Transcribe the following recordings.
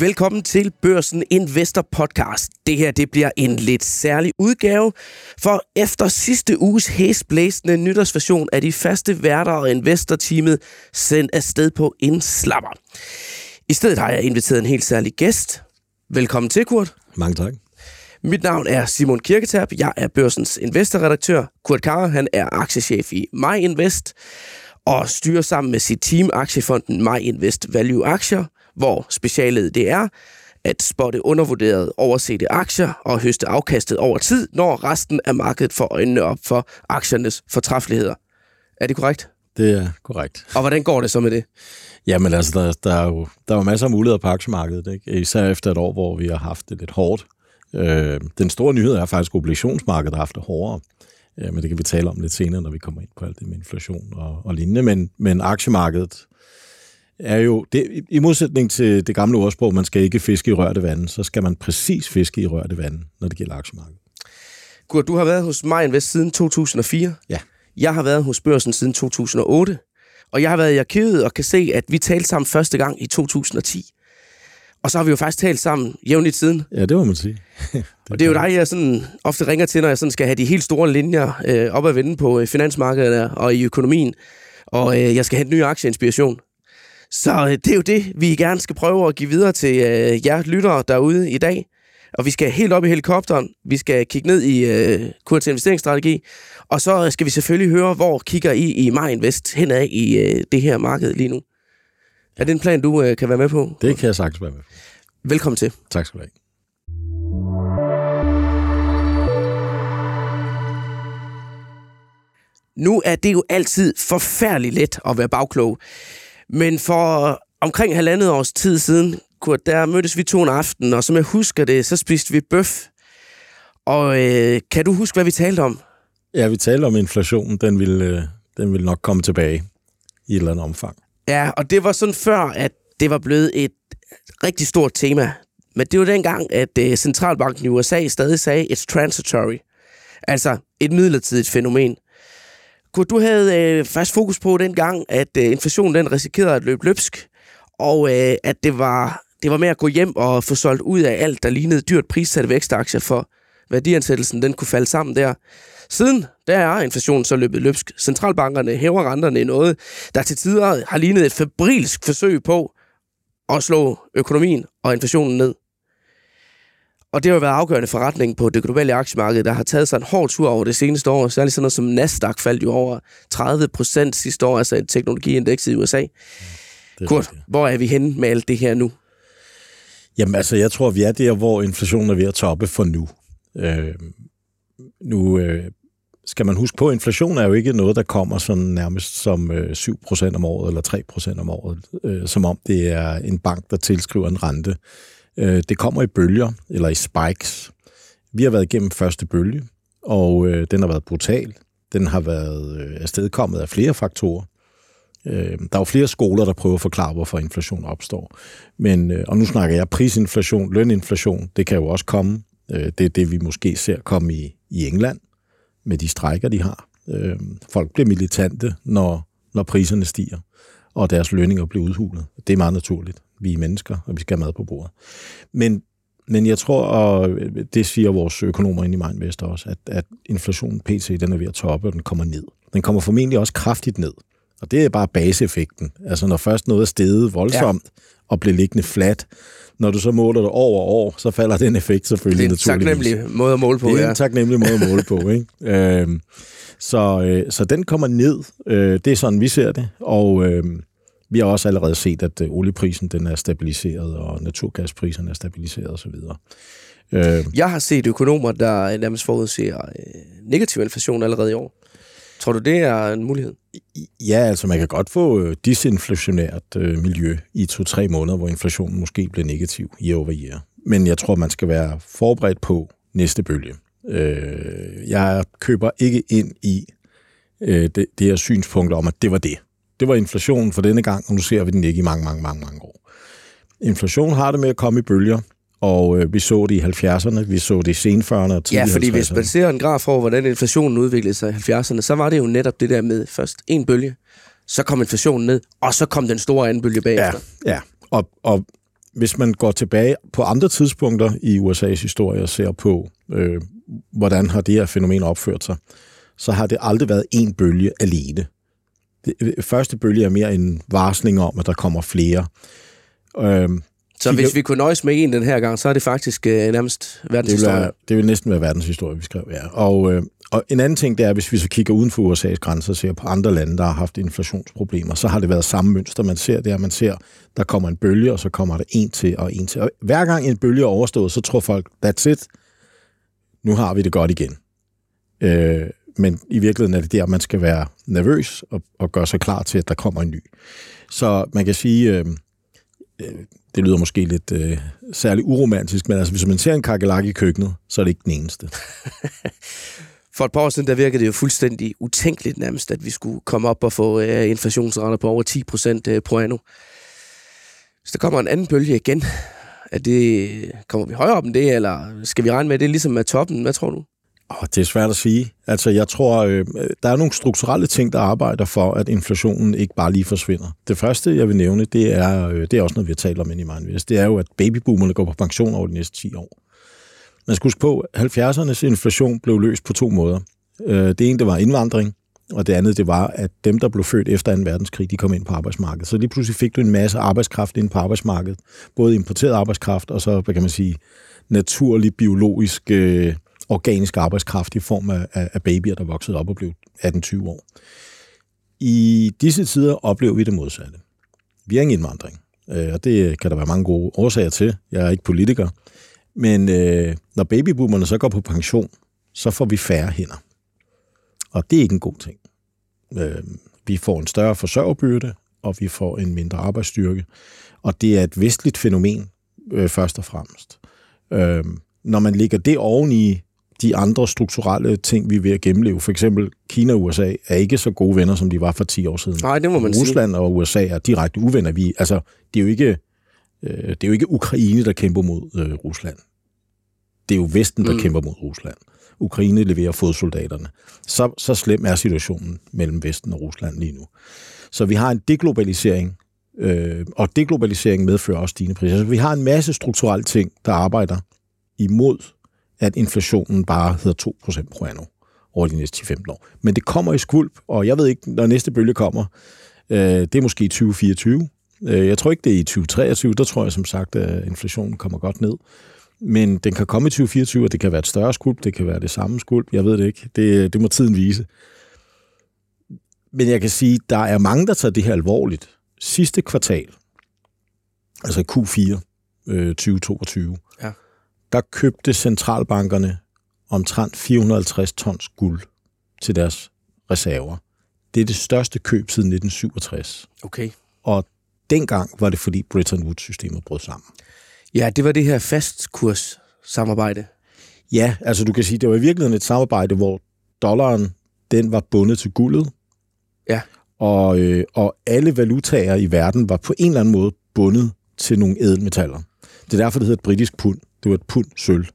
Velkommen til Børsen Investor Podcast. Det her det bliver en lidt særlig udgave, for efter sidste uges hæsblæsende nytårsversion af de faste værter og investorteamet sendt afsted på en slapper. I stedet har jeg inviteret en helt særlig gæst. Velkommen til, Kurt. Mange tak. Mit navn er Simon Kirketab. Jeg er børsens investorredaktør. Kurt Karre, han er aktiechef i MyInvest og styrer sammen med sit team aktiefonden MyInvest Value Aktier, hvor specialet det er at spotte undervurderede oversete aktier og høste afkastet over tid, når resten af markedet får øjnene op for aktiernes fortræffeligheder. Er det korrekt? Det er korrekt. Og hvordan går det så med det? Jamen altså, der, der, er jo der er jo masser af muligheder på aktiemarkedet, ikke? især efter et år, hvor vi har haft det lidt hårdt. Øh, den store nyhed er faktisk, at obligationsmarkedet har haft det hårdere. Øh, men det kan vi tale om lidt senere, når vi kommer ind på alt det med inflation og, og lignende. Men, men aktiemarkedet er jo, det, i modsætning til det gamle ordsprog, man skal ikke fiske i rørte vande, så skal man præcis fiske i rørte vande, når det gælder aktiemarkedet. Kurt, du har været hos MyInvest siden 2004. Ja. Jeg har været hos børsen siden 2008. Og jeg har været i arkivet og kan se, at vi talte sammen første gang i 2010. Og så har vi jo faktisk talt sammen jævnligt siden. Ja, det må man sige. det og det er jo dig, jeg sådan ofte ringer til, når jeg sådan skal have de helt store linjer øh, op at vende på øh, finansmarkedet og i økonomien. Og øh, jeg skal hente ny aktieinspiration. Så øh, det er jo det, vi gerne skal prøve at give videre til øh, jer lyttere derude i dag. Og vi skal helt op i helikopteren. Vi skal kigge ned i øh, kurs investeringsstrategi. Og så skal vi selvfølgelig høre, hvor kigger I i MyInvest henad i øh, det her marked lige nu. Er det en plan, du øh, kan være med på? Det kan jeg sagtens være med på. Velkommen til. Tak skal du have. Nu er det jo altid forfærdeligt let at være bagklog. Men for omkring halvandet års tid siden, Kurt, der mødtes vi to en aften, og som jeg husker det, så spiste vi bøf. Og øh, kan du huske, hvad vi talte om? Ja, vi talte om inflationen. Den ville, øh, den ville nok komme tilbage i et eller andet omfang. Ja, og det var sådan før, at det var blevet et rigtig stort tema. Men det var dengang, at øh, centralbanken i USA stadig sagde, it's transitory. Altså et midlertidigt fænomen. Kurt, du havde øh, først fokus på dengang, at øh, inflationen den risikerede at løbe løbsk, og øh, at det var, det var med at gå hjem og få solgt ud af alt, der lignede dyrt prissatte vækstaktier for værdiansættelsen, den kunne falde sammen der. Siden der er inflationen så løbet løbsk. Centralbankerne hæver renterne i noget, der til tider har lignet et febrilsk forsøg på at slå økonomien og inflationen ned. Og det har jo været afgørende forretning på det globale aktiemarked, der har taget sig en hård tur over det seneste år. Særligt sådan noget som Nasdaq faldt jo over 30 procent sidste år, altså et teknologiindeks i USA. Mm, Kurt, rigtigt. hvor er vi henne med alt det her nu? Jamen altså, jeg tror, vi er der, hvor inflationen er ved at toppe for nu. Øh, nu øh, skal man huske på, at inflation er jo ikke noget, der kommer sådan nærmest som øh, 7% om året eller 3% om året, øh, som om det er en bank, der tilskriver en rente. Øh, det kommer i bølger, eller i spikes. Vi har været igennem første bølge, og øh, den har været brutal. Den har været øh, afstedkommet af flere faktorer. Øh, der er jo flere skoler, der prøver at forklare, hvorfor inflation opstår. Men, øh, og nu snakker jeg prisinflation, løninflation, det kan jo også komme. Øh, det er det, vi måske ser komme i, i England med de strækker, de har. Øh, folk bliver militante, når, når priserne stiger, og deres lønninger bliver udhulet. Det er meget naturligt. Vi er mennesker, og vi skal have mad på bordet. Men, men jeg tror, og det siger vores økonomer ind i Mindvest også, at, at inflationen PC, den er ved at toppe, og den kommer ned. Den kommer formentlig også kraftigt ned. Og det er bare baseeffekten. Altså når først noget er steget voldsomt, ja. og bliver liggende flat, når du så måler det over år, så falder den effekt selvfølgelig naturligvis. Det er en taknemmelig måde at måle på, Det er en taknemmelig måde at måle på, ikke? øhm, så, øh, så den kommer ned. Øh, det er sådan, vi ser det. Og øh, vi har også allerede set, at øh, olieprisen den er stabiliseret, og naturgaspriserne er stabiliseret osv. Øh, Jeg har set økonomer, der nærmest forudser øh, negativ inflation allerede i år. Tror du, det er en mulighed? Ja, altså man kan godt få øh, disinflationært øh, miljø i to-tre måneder, hvor inflationen måske bliver negativ year over year. Men jeg tror, man skal være forberedt på næste bølge. Øh, jeg køber ikke ind i øh, det, det her synspunkt om, at det var det. Det var inflationen for denne gang, og nu ser vi den ikke i mange, mange, mange, mange år. Inflation har det med at komme i bølger, og øh, vi så det i 70'erne, vi så det i sen 40'erne og Ja, fordi hvis man ser en graf over, hvordan inflationen udviklede sig i 70'erne, så var det jo netop det der med først en bølge, så kom inflationen ned, og så kom den store anden bølge bagefter. Ja, ja. Og, og hvis man går tilbage på andre tidspunkter i USA's historie og ser på, øh, hvordan har det her fænomen opført sig, så har det aldrig været en bølge alene. Det, første bølge er mere en varsling om, at der kommer flere. Øh, så hvis vi kunne nøjes med en den her gang, så er det faktisk øh, nærmest verdenshistorie. Det vil, være, det vil næsten være verdenshistorie, vi skrev, ja. Og, øh, og en anden ting, det er, hvis vi så kigger uden for USA's grænser og ser på andre lande, der har haft inflationsproblemer, så har det været samme mønster, man ser. Det er, man ser, der kommer en bølge, og så kommer der en til og en til. Og hver gang en bølge er overstået, så tror folk, that's it, nu har vi det godt igen. Øh, men i virkeligheden er det der, man skal være nervøs og, og gøre sig klar til, at der kommer en ny. Så man kan sige, øh, øh det lyder måske lidt øh, særligt uromantisk, men altså, hvis man ser en kakelak i køkkenet, så er det ikke den eneste. For et par år siden, der virkede det jo fuldstændig utænkeligt nærmest, at vi skulle komme op og få øh, inflationsrater på over 10 procent øh, på anno. Hvis der kommer en anden bølge igen, er det, kommer vi højere op end det, eller skal vi regne med, at det er ligesom med toppen? Hvad tror du? Oh, det er svært at sige. Altså, jeg tror, øh, der er nogle strukturelle ting, der arbejder for, at inflationen ikke bare lige forsvinder. Det første, jeg vil nævne, det er, øh, det er også noget, vi har talt om i Mindvest. Det er jo, at babyboomerne går på pension over de næste 10 år. Man skal huske på, at 70'ernes inflation blev løst på to måder. Øh, det ene, det var indvandring, og det andet, det var, at dem, der blev født efter 2. verdenskrig, de kom ind på arbejdsmarkedet. Så lige pludselig fik du en masse arbejdskraft ind på arbejdsmarkedet. Både importeret arbejdskraft, og så, hvad kan man sige, naturlig, biologisk, øh, organisk arbejdskraft i form af, af babyer, der voksede op og blev 18-20 år. I disse tider oplever vi det modsatte. Vi er ingen indvandring, øh, og det kan der være mange gode årsager til. Jeg er ikke politiker, men øh, når babyboomerne så går på pension, så får vi færre hænder. Og det er ikke en god ting. Øh, vi får en større forsørgerbyrde, og vi får en mindre arbejdsstyrke. Og det er et vestligt fænomen, øh, først og fremmest. Øh, når man lægger det oven i de andre strukturelle ting, vi er ved at gennemleve, for eksempel Kina og USA, er ikke så gode venner, som de var for 10 år siden. Nej, det må man Rusland sige. og USA er direkte uvenner. Vi, altså, det er jo ikke Øh, det er jo ikke Ukraine, der kæmper mod øh, Rusland. Det er jo Vesten, der mm. kæmper mod Rusland. Ukraine leverer fodsoldaterne. Så, så slem er situationen mellem Vesten og Rusland lige nu. Så vi har en deglobalisering, øh, og deglobalisering medfører også stigende priser. Så vi har en masse strukturelle ting, der arbejder imod, at inflationen bare hedder 2% pro anno over de næste 10-15 år. Men det kommer i skvulp, og jeg ved ikke, når næste bølge kommer, øh, det er måske i 2024, Øh, jeg tror ikke, det er i 2023. Der tror jeg som sagt, at inflationen kommer godt ned. Men den kan komme i 2024, og det kan være et større skulp, det kan være det samme skulp. Jeg ved det ikke. Det, det må tiden vise. Men jeg kan sige, der er mange, der tager det her alvorligt. Sidste kvartal, altså Q4 øh, 2022, ja der købte centralbankerne omtrent 450 tons guld til deres reserver. Det er det største køb siden 1967. Okay. Og dengang var det, fordi Bretton Woods-systemet brød sammen. Ja, det var det her fastkurs samarbejde. Ja, altså du kan sige, det var i virkeligheden et samarbejde, hvor dollaren, den var bundet til guldet. Ja. Og, øh, og alle valutaer i verden var på en eller anden måde bundet til nogle ædelmetaller. Det er derfor, det hedder et britisk pund. Det var et pund sølv.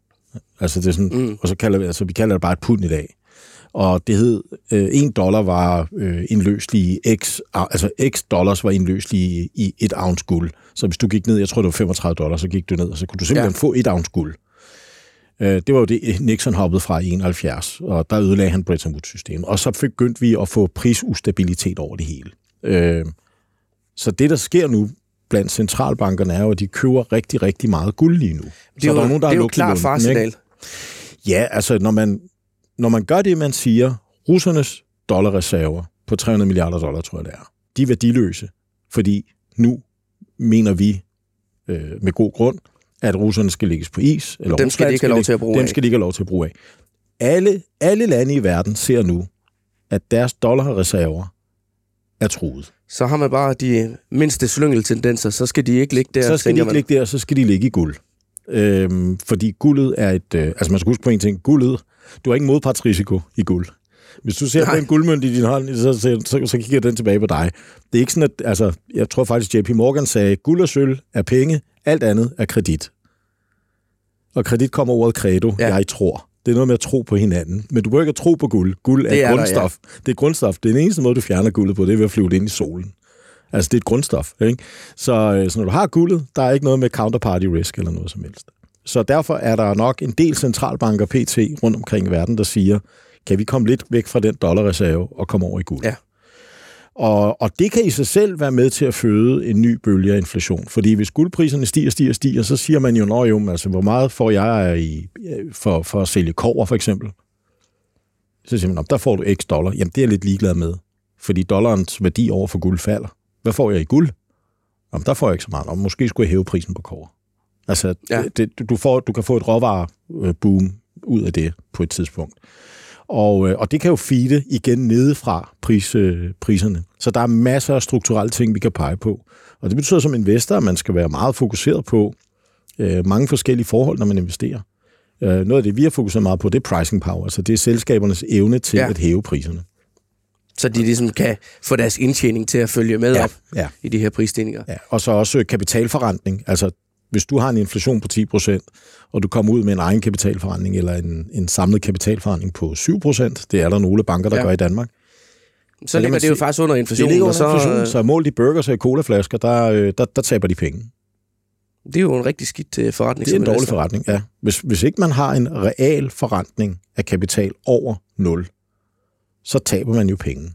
Altså det er sådan, mm. og så kalder vi, altså vi kalder det bare et pund i dag og det hed, øh, 1 dollar var øh, indløselig x, altså x dollars var indløselig i et ounce guld. Så hvis du gik ned, jeg tror det var 35 dollars, så gik du ned, og så kunne du simpelthen ja. få et ounce guld. Øh, det var jo det, Nixon hoppede fra i 71, og der ødelagde han Bretton Woods-systemet. Og så begyndte vi at få prisustabilitet over det hele. Øh, så det, der sker nu blandt centralbankerne, er jo, at de køber rigtig, rigtig meget guld lige nu. Det er så jo, der er nogen, der det er jo klart farsignal. Ja, altså når man, når man gør det, man siger, russernes dollarreserver på 300 milliarder dollar, tror jeg det er, de er værdiløse, fordi nu mener vi øh, med god grund, at russerne skal lægges på is. Eller dem skal de ikke have lov til at bruge Dem af. skal de ikke have lov til at bruge af. Alle, alle lande i verden ser nu, at deres dollarreserver er truet. Så har man bare de mindste slyngeltendenser, så skal de ikke ligge der. Så skal de ikke man. ligge der, så skal de ligge i guld. Øhm, fordi guldet er et... Øh, altså man skal huske på en ting. Guldet du har ingen modpartsrisiko i guld. Hvis du ser Nej. den guldmønt i din hånd, så, så, så, så kigger den tilbage på dig. Det er ikke sådan, at, altså, jeg tror faktisk, JP Morgan sagde, guld og sølv er penge, alt andet er kredit. Og kredit kommer ordet credo, ja. jeg tror. Det er noget med at tro på hinanden. Men du behøver ikke at tro på guld. Guld er, er grundstof. Der, ja. Det er grundstof. Det er den eneste måde, du fjerner guldet på, det er ved at flyve det ind i solen. Altså, det er et grundstof. Ikke? Så, øh, så når du har guldet, der er ikke noget med counterparty risk eller noget som helst. Så derfor er der nok en del centralbanker PT rundt omkring i verden, der siger, kan vi komme lidt væk fra den dollarreserve og komme over i guld? Ja. Og, og det kan i sig selv være med til at føde en ny bølge af inflation. Fordi hvis guldpriserne stiger, stiger, stiger, så siger man jo, Nå jo, altså, hvor meget får jeg i, for, for at sælge kover, for eksempel? Så siger man, der får du x dollar. Jamen, det er jeg lidt ligeglad med. Fordi dollarens værdi over for guld falder. Hvad får jeg i guld? Jamen, der får jeg ikke så meget. Og måske skulle jeg hæve prisen på kover. Altså, ja. det, du, får, du kan få et råvareboom ud af det på et tidspunkt. Og, øh, og det kan jo feede igen nedefra pris, øh, priserne. Så der er masser af strukturelle ting, vi kan pege på. Og det betyder som investor, at man skal være meget fokuseret på øh, mange forskellige forhold, når man investerer. Øh, noget af det, vi har fokuseret meget på, det er pricing power. Altså det er selskabernes evne til ja. at hæve priserne. Så de ligesom kan få deres indtjening til at følge med Ja, op ja. i de her prisstigninger. Ja, og så også kapitalforrentning. Altså, hvis du har en inflation på 10%, og du kommer ud med en egen kapitalforrentning, eller en, en samlet kapitalforrentning på 7%, det er der nogle banker, der Ja. gør i Danmark. Så ligger det jo sige- faktisk under Det inflationen. ligger og under så, inflationen, øh, så målt i burgers og colaflasker, der, øh, der, der taber de penge. Det er jo en rigtig skidt øh, forretning. Det er en dårlig forretning, ja. Hvis, hvis ikke man har en real forrentning af kapital over 0, så taber man jo penge.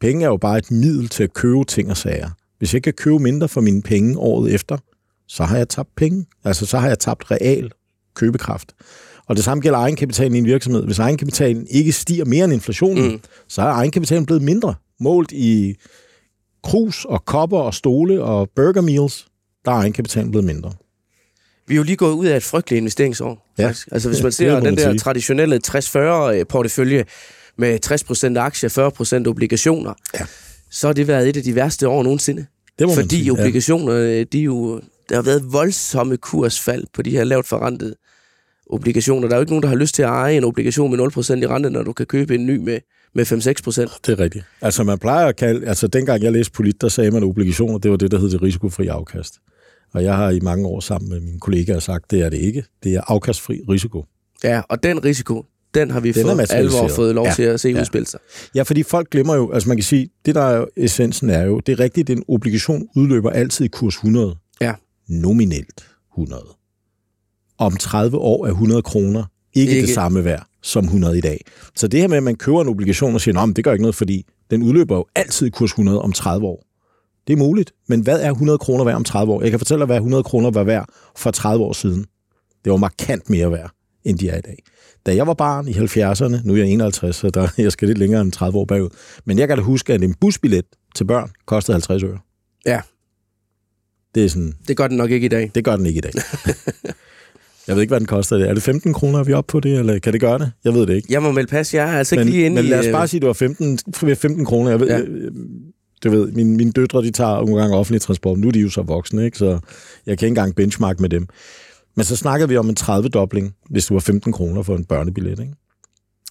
Penge er jo bare et middel til at købe ting og sager. Hvis jeg kan købe mindre for mine penge året efter, så har jeg tabt penge. Altså, så har jeg tabt real købekraft. Og det samme gælder egenkapitalen i en virksomhed. Hvis egenkapitalen ikke stiger mere end inflationen, Mm. så er egenkapitalen blevet mindre. Målt i krus og kopper og stole og burger meals, der er egenkapitalen blevet mindre. Vi er jo lige gået ud af et frygteligt investeringsår. Ja. faktisk. Altså hvis Ja, man ser må den der sige. traditionelle 60-40 portefølje med 60% aktier, 40% obligationer, Ja. så har det været et af de værste år nogensinde. Det må Fordi sige, ja. obligationer, øh, de er jo, der har været voldsomme kursfald på de her lavt forrentede obligationer. Der er jo ikke nogen, der har lyst til at eje en obligation med 0% i rente, når du kan købe en ny med, med 5-6%. Det er rigtigt. Altså man plejer at kalde, altså dengang jeg læste polit, der sagde man at obligationer, det var det, der hed det risikofri afkast. Og jeg har i mange år sammen med mine kollegaer sagt, det er det ikke. Det er afkastfri risiko. Ja, og den risiko, den har vi Den for alvor fået lov Ja, til at se ja. udspille sig. Ja, fordi folk glemmer jo, altså man kan sige, det der er jo essensen er jo, det er rigtigt, en obligation udløber altid i kurs 100. Nominelt 100. Om 30 år er 100 kroner ikke, Ikke. det samme værd som 100 i dag. Så det her med, at man køber en obligation og siger, at det gør ikke noget, fordi den udløber jo altid kurs 100 om 30 år. Det er muligt, men hvad er 100 kroner værd om 30 år? Jeg kan fortælle dig, hvad 100 kroner var værd for 30 år siden. Det var markant mere værd, end de er i dag. Da jeg var barn i 70'erne, nu er jeg 51, så der, jeg skal lidt længere end 30 år bagud, men jeg kan da huske, at en busbillet til børn kostede 50 øre. Ja. Det er sådan, Det gør den nok ikke i dag. det gør den ikke i dag. jeg ved ikke, hvad den koster. Er det 15 kroner, er vi oppe på det, eller kan det gøre det? Jeg ved det ikke. Jeg må melde pas, jeg er altså ikke Men, lige inde men i... lad os øh, bare sige, at det var 15, 15 kroner. Jeg ved, Ja. du ved, mine, mine døtre, de tager nogle gange offentlig transport. Nu er de jo så voksne, ikke? så jeg kan ikke engang benchmark med dem. Men så snakker vi om en 30-dobling, hvis du var 15 kroner for en børnebillet. Ikke?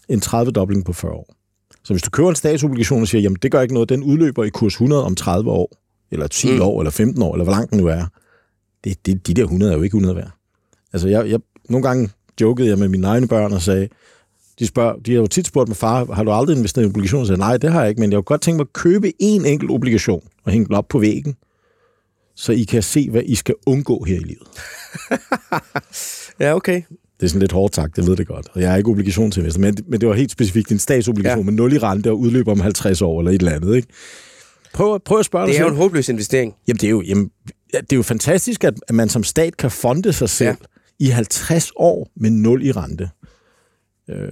En 30-dobling på 40 år. Så hvis du køber en statsobligation og siger, jamen det gør ikke noget, den udløber i kurs 100 om 30 år, eller 10 Mm. år, eller 15 år, eller hvor langt den nu er, det, det, de der 100 er jo ikke 100 værd. Altså, jeg, jeg, nogle gange jokede jeg med mine egne børn og sagde, de, spørger, de har jo tit spurgt mig, far, har du aldrig investeret i obligationer? Jeg sagde, nej, det har jeg ikke, men jeg kunne godt tænke mig at købe en enkelt obligation og hænge den op på væggen, så I kan se, hvad I skal undgå her i livet. Ja, okay. Det er sådan lidt hårdt sagt, jeg ved det godt. Og jeg er ikke obligationsinvestor, men, men det var helt specifikt en statsobligation Ja. med 0 i rente og udløber om 50 år eller et eller andet. Ikke? Prøv, prøv at spørge Det er jo en håbløs investering. Jamen, det er jo, jamen, ja, det er jo fantastisk, at at man som stat kan fonde sig selv ja. i 50 år med 0 i rente. Øh,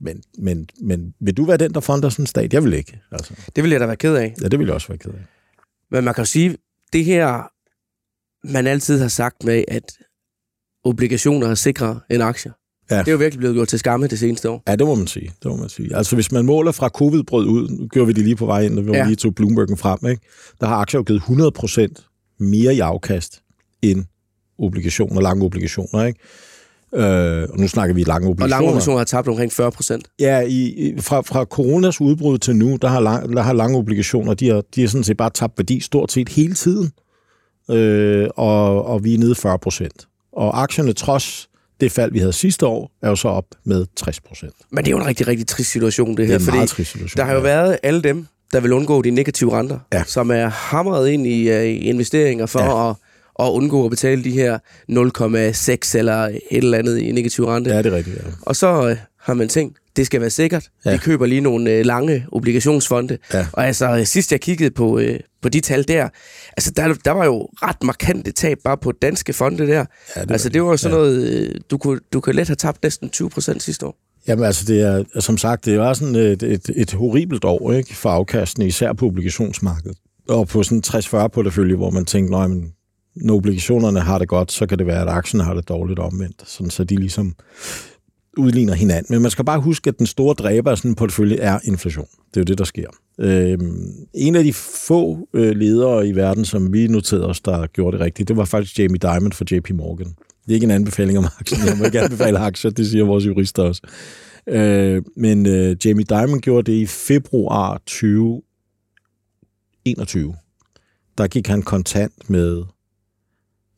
men, men, men vil du være den, der fonder sådan en stat? Jeg vil ikke. Altså. Det vil jeg da være ked af. Ja, det vil jeg også være ked af. Men man kan jo sige, det her, man altid har sagt med, at obligationer er sikre end aktier. Ja. Det er jo virkelig blevet gjort til skamme det seneste år. Ja, det må man sige. Det må man sige. Altså, hvis man måler fra covid brød ud, nu gjorde vi det lige på vej ind, når vi Ja. lige tog Bloombergen frem, ikke? der har aktier jo givet 100% mere i afkast end obligationer, lange obligationer. Ikke? Øh, og nu snakker vi lange Og obligationer. lange obligationer har tabt omkring 40 procent. Ja, i, i- fra, fra coronas udbrud til nu, der har, lang, der har lange obligationer, de har, de har sådan set bare tabt værdi stort set hele tiden. Øh, og, og vi er nede 40 procent. Og aktierne, trods det fald, vi havde sidste år, er jo så op med 60 procent. Men det er jo en rigtig, rigtig trist situation, det Det her. er en fordi meget trist situation. der har jo været alle dem, der vil undgå de negative renter, Ja. som er hamret ind i uh, investeringer for Ja. at, at undgå at betale de her 0,6 eller et eller andet i negativ rente. Ja, det er rigtigt. Ja. Og så øh, har man tænkt, det skal være sikkert. Ja. Vi køber lige nogle øh, lange obligationsfonde. Ja. Og altså, øh, sidst jeg kiggede på, øh, på de tal der, altså der, der var jo ret markante tab bare på danske fonde der. Ja, det altså det var jo sådan ja. noget, øh, du kunne, du kunne let have tabt næsten 20 procent sidste år. Jamen altså, det er, som sagt, det var sådan et, et, et horribelt år ikke, for afkastene, især på obligationsmarkedet. Og på sådan 60-40 portefølje, hvor man tænkte, nej, men når obligationerne har det godt, så kan det være, at aktierne har det dårligt omvendt. Sådan, så de ligesom udligner hinanden. Men man skal bare huske, at den store dræber af sådan en portefølje er inflation. Det er jo det, der sker. Øhm, en af de få øh, ledere i verden, som vi noterede os, der gjorde det rigtigt, det var faktisk Jamie Dimon fra JP Morgan. Det er ikke en anbefaling om aktien. Jeg må ikke anbefale aktier, det siger vores jurister også. Øh, men øh, Jamie Dimon gjorde det i februar 2021. Der gik han kontant med,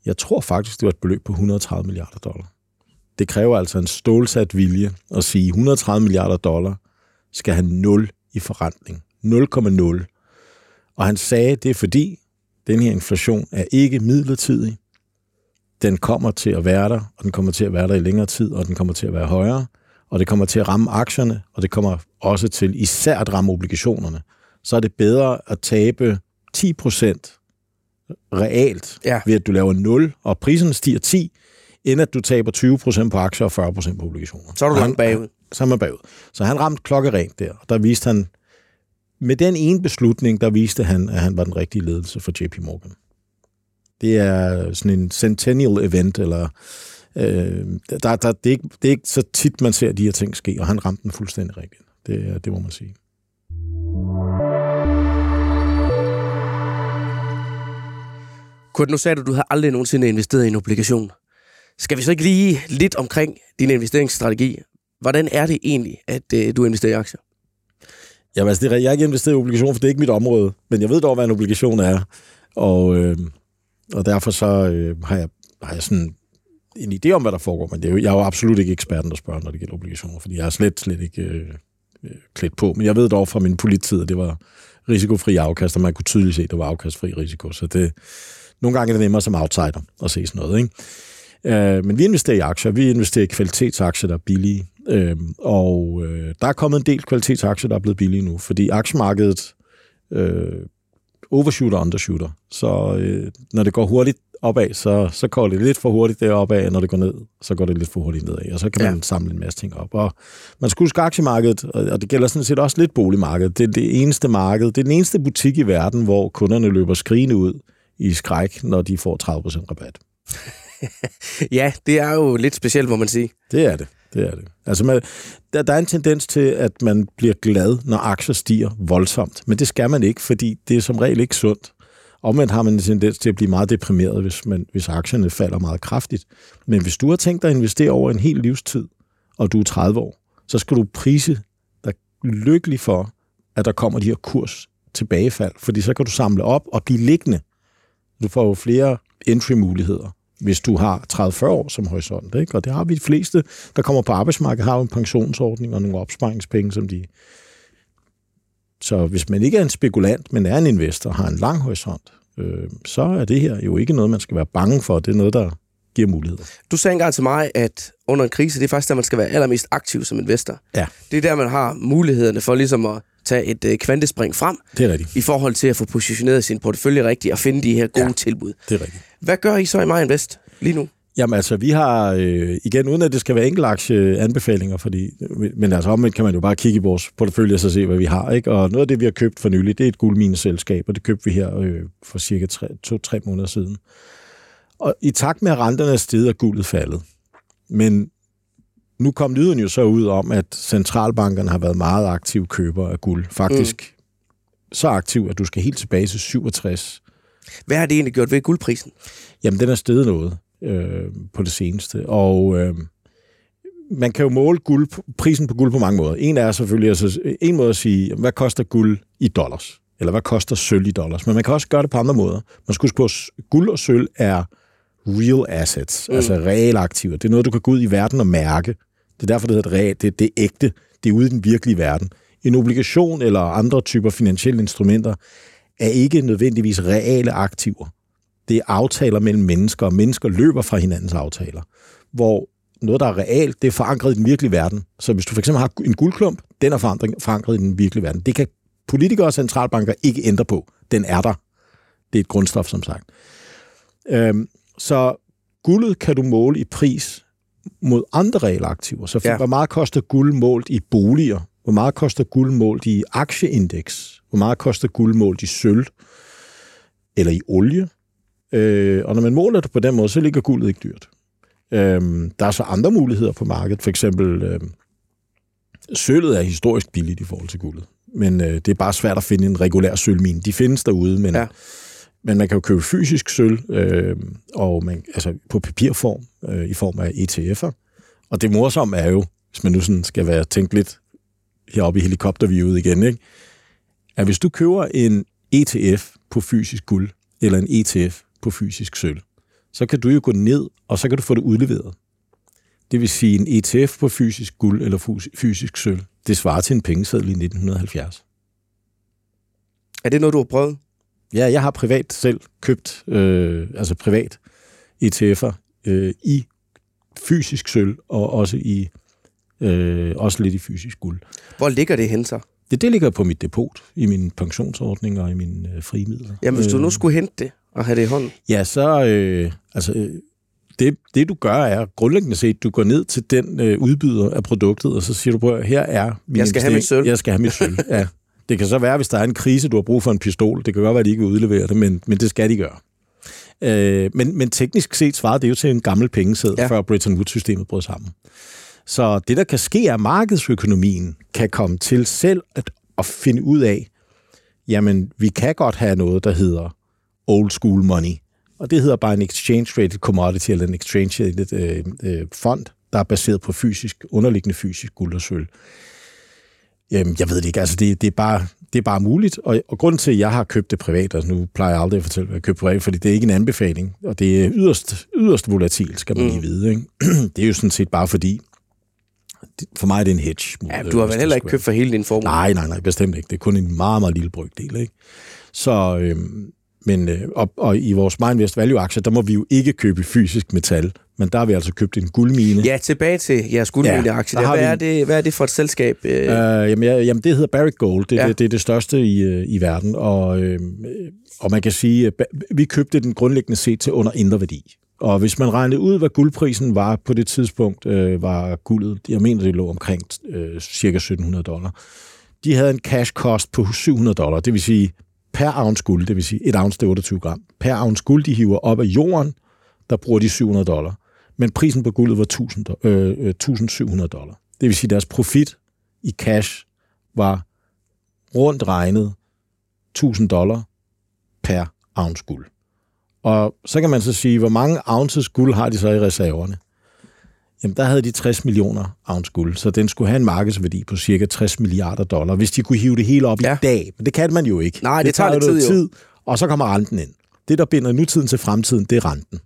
jeg tror faktisk, det var et beløb på 130 milliarder dollar. Det kræver altså en stålsat vilje at sige, 130 milliarder dollar skal have 0 i forrentning. 0,0. Og han sagde, det er fordi, den her inflation er ikke midlertidig. Den kommer til at være der, og den kommer til at være der i længere tid, og den kommer til at være højere, og det kommer til at ramme aktierne, og det kommer også til især at ramme obligationerne. Så er det bedre at tabe 10 procent realt, Ja. ved at du laver 0, og priserne stiger 10, end at du taber 20 procent på aktier og 40 procent på obligationer. Så er du langt bagud. så er man bagud. Så han ramte klokkerent der, og der viste han, med den ene beslutning, der viste han, at han var den rigtige ledelse for JP Morgan. Det er sådan en centennial event, eller øh, der, der, det, er ikke, det er ikke så tit, man ser de her ting ske, og han ramte den fuldstændig rigtigt. Det, det må man sige. Kurt, nu sagde du, at du har aldrig nogensinde investeret i en obligation. Skal vi så ikke lige lidt omkring din investeringsstrategi? Hvordan er det egentlig, at øh, du investerer i aktier? Jamen, altså, det er, jeg har ikke investeret i obligationer, for det er ikke mit område, men jeg ved dog, hvad en obligation er, og, øh, og derfor så øh, har, jeg, har jeg sådan en idé om, hvad der foregår, men det er jo, jeg er jo absolut ikke eksperten, der spørger, når det gælder obligationer, fordi jeg er slet, slet ikke øh, øh klædt på, men jeg ved dog fra min polittid, at det var risikofri afkast, og man kunne tydeligt se, at det var afkastfri risiko, så det, nogle gange er det nemmere som outsider at se sådan noget, ikke? Øh, men vi investerer i aktier. Vi investerer i kvalitetsaktier, der er billige. Øh, og øh, der er kommet en del kvalitetsaktier, der er blevet billige nu, fordi aktiemarkedet øh, overshooter og undershooter. Så øh, når det går hurtigt opad, så, så går det lidt for hurtigt deroppe af, og når det går ned, så går det lidt for hurtigt nedad, og så kan man Ja. samle en masse ting op. Og man skal huske aktiemarkedet, og og det gælder sådan set også lidt boligmarkedet. Det er det eneste marked, det er den eneste butik i verden, hvor kunderne løber skrigende ud i skræk, når de får 30% rabat. Ja, det er jo lidt specielt, må man sige. Det er det. Det er det. Altså, man, der, der er en tendens til, at man bliver glad, når aktier stiger voldsomt. Men det skal man ikke, fordi det er som regel ikke sundt. Omvendt har man en tendens til at blive meget deprimeret, hvis, man, hvis aktierne falder meget kraftigt. Men hvis du har tænkt dig at investere over en hel livstid, og du er 30 år, så skal du prise dig lykkelig for, at der kommer de her kurs tilbagefald, fordi så kan du samle op og blive liggende. Du får jo flere entry-muligheder, hvis du har 30-40 år som horisont. Ikke? Og det har vi de fleste, der kommer på arbejdsmarkedet, har jo en pensionsordning og nogle opsparingspenge, som de... Så hvis man ikke er en spekulant, men er en investor og har en lang horisont, øh, så er det her jo ikke noget, man skal være bange for. Det er noget, der giver muligheder. Du sagde engang til mig, at under en krise, det er faktisk der, man skal være allermest aktiv som investor. Ja. Det er der, man har mulighederne for ligesom at tage et øh, kvantespring frem Det er rigtigt. i forhold til at få positioneret sin portefølje rigtigt og finde de her gode Ja. tilbud. Det er rigtigt. Hvad gør I så i My Invest lige nu? Jamen altså, vi har, øh, igen uden at det skal være enkeltaktie anbefalinger, fordi, men altså omvendt kan man jo bare kigge i vores portefølje og så se, hvad vi har. Ikke? Og noget af det, vi har købt for nylig, det er et guldmineselskab, og det købte vi her øh, for cirka to-tre måneder siden. Og i takt med, at renterne er steget, er guldet faldet. Men nu kom nyheden jo så ud om, at centralbankerne har været meget aktive køber af guld. Faktisk mm. så aktiv, at du skal helt tilbage til 67 Hvad har det egentlig gjort ved guldprisen? Jamen, den er steget noget øh, på det seneste, og øh, man kan jo måle guld, prisen på guld på mange måder. En er selvfølgelig altså, en måde at sige, hvad koster guld i dollars? Eller hvad koster sølv i dollars? Men man kan også gøre det på andre måder. Man huske på, guld og sølv er real assets, mm. altså reelle aktiver. Det er noget, du kan gå ud i verden og mærke. Det er derfor, det hedder real. Det, det er ægte. Det er ude i den virkelige verden. En obligation eller andre typer finansielle instrumenter er ikke nødvendigvis reale aktiver. Det er aftaler mellem mennesker, og mennesker løber fra hinandens aftaler. Hvor noget, der er realt, det er forankret i den virkelige verden. Så hvis du for eksempel har en guldklump, den er forankret i den virkelige verden. Det kan politikere og centralbanker ikke ændre på. Den er der. Det er et grundstof, som sagt. Øhm, så guldet kan du måle i pris mod andre realaktiver. Så for, ja. hvor meget koster guld målt i boliger? Hvor meget koster guld målt i aktieindeks? Hvor meget koster guld målt i sølv? Eller i olie? Øh, og når man måler det på den måde, så ligger guldet ikke dyrt. Øh, der er så andre muligheder på markedet. For eksempel, øh, sølvet er historisk billigt i forhold til guldet. Men øh, det er bare svært at finde en regulær sølvmine. De findes derude, men, ja men man kan jo købe fysisk sølv, øh, og man, altså på papirform, øh, i form af ETF'er. Og det morsomme er jo, hvis man nu sådan skal være tænkt lidt heroppe i helikopterviewet igen, ikke? at hvis du køber en ETF på fysisk guld, eller en ETF på fysisk sølv, så kan du jo gå ned, og så kan du få det udleveret. Det vil sige, en ETF på fysisk guld eller fysisk sølv, det svarer til en pengeseddel i 1970. Er det noget, du har prøvet? Ja, jeg har privat selv købt, øh, altså privat ETF'er øh, i fysisk sølv, og også i øh, også lidt i fysisk guld. Hvor ligger det hen så? Det, det ligger på mit depot, i min pensionsordning og i mine øh, frie midler. Jamen, hvis du nu øh, skulle hente det og have det i hånden? Ja, så... Øh, altså, øh, det, det du gør er grundlæggende set, du går ned til den øh, udbyder af produktet, og så siger du her er min Jeg skal have mit sølv. Jeg skal have mit sølv, ja. Det kan så være, hvis der er en krise, du har brug for en pistol. Det kan godt være, at de ikke vil udlevere det, men, men det skal de gøre. Øh, men, men teknisk set svarer det jo til en gammel pengeseddel, ja. før Bretton Woods-systemet brød sammen. Så det, der kan ske, er, at markedsøkonomien kan komme til selv at, at finde ud af, jamen, vi kan godt have noget, der hedder old school money. Og det hedder bare en exchange-rated commodity, eller en exchange-rated øh, øh, fond, der er baseret på fysisk, underliggende fysisk guld og sølv. Jamen, jeg ved det ikke. Altså, det, det, er bare, det er bare muligt. Og, og grunden til, at jeg har købt det privat, altså nu plejer jeg aldrig at fortælle, at jeg købt privat, fordi det er ikke en anbefaling, og det er yderst, yderst volatilt, skal man mm. lige vide. Ikke? Det er jo sådan set bare fordi, for mig er det en hedge. Ja, du har vel heller ikke købt for hele din formue? Nej, nej, nej, bestemt ikke. Det er kun en meget, meget lille brygdel. Ikke? Så, øhm, men, øh, og, og i vores Mindvest Value-aktier, der må vi jo ikke købe fysisk metal, men der har vi altså købt en guldmine. Ja, tilbage til jeres guldmine-aktie. Ja, hvad, er det, hvad er det for et selskab? Øh, jamen, ja, jamen, det hedder Barrick Gold. Det, ja. det, det er det største i, øh, i verden, og, øh, og man kan sige, at vi købte den grundlæggende set til under indre værdi. Og hvis man regnede ud, hvad guldprisen var på det tidspunkt, øh, var guldet, jeg mener, det lå omkring øh, cirka 1700 dollar. De havde en cash cost på 700 dollar, det vil sige per ounce guld, det vil sige et ounce det er 28 gram. Per ounce guld, de hiver op af jorden, der bruger de 700 dollar. Men prisen på guldet var 1000, øh, øh 1700 dollar. Det vil sige, deres profit i cash var rundt regnet 1000 dollar per ounce guld. Og så kan man så sige, hvor mange ounces guld har de så i reserverne? Jamen, der havde de 60 millioner ounce guld, så den skulle have en markedsværdi på cirka 60 milliarder dollar, hvis de kunne hive det hele op ja. i dag. Men det kan man jo ikke. Nej, det, det tager, tager lidt tid, tid, og så kommer renten ind. Det, der binder nutiden til fremtiden, det er renten.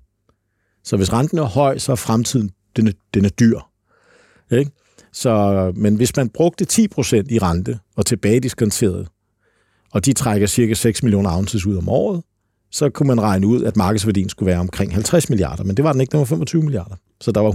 Så hvis renten er høj, så er fremtiden, den er, den er dyr. Ikke? Så, men hvis man brugte 10% i rente og tilbage diskonteret, og de trækker cirka 6 millioner ounces ud om året, så kunne man regne ud, at markedsværdien skulle være omkring 50 milliarder, men det var den ikke, den var 25 milliarder. Så der var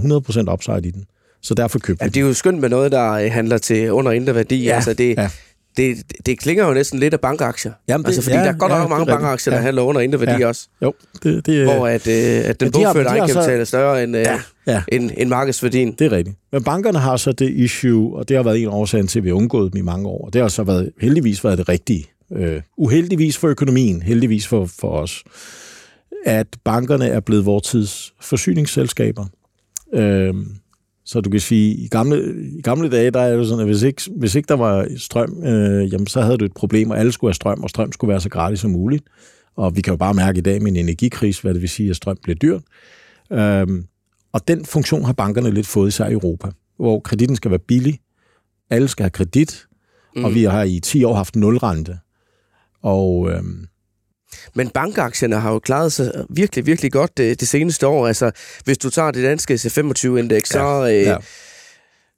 100% upside i den. Så derfor købte ja, det er jo skønt med noget, der øh, handler til under indre værdi. Ja, altså det, ja. det, det klinger jo næsten lidt af bankaktier. Jamen det, altså, fordi ja, der er godt ja, nok mange bankaktier, der ja. handler under indre værdi ja. også. Jo, det, det, hvor at, øh, at den ja, bogførte egenkapital er større end, øh, ja, ja. end, end markedsværdien. Det er rigtigt. Men bankerne har så det issue, og det har været en årsag til, at vi har undgået dem i mange år. Det har så været, heldigvis været det rigtige. Uh, uheldigvis for økonomien, heldigvis for, for os, at bankerne er blevet vores tids forsyningsselskaber. Uh, så du kan sige, i gamle, i gamle dage, der er det sådan, at hvis ikke, hvis ikke der var strøm, øh, jamen, så havde du et problem, og alle skulle have strøm, og strøm skulle være så gratis som muligt. Og vi kan jo bare mærke i dag med en energikris, hvad det vil sige, at strøm bliver dyrt. Øhm, og den funktion har bankerne lidt fået i sig i Europa, hvor kreditten skal være billig, alle skal have kredit, mm. og vi har i 10 år haft nulrente. Og øhm, men bankaktierne har jo klaret sig virkelig, virkelig godt det, det seneste år. Altså, hvis du tager det danske C25-indeks, ja, så... Øh, ja.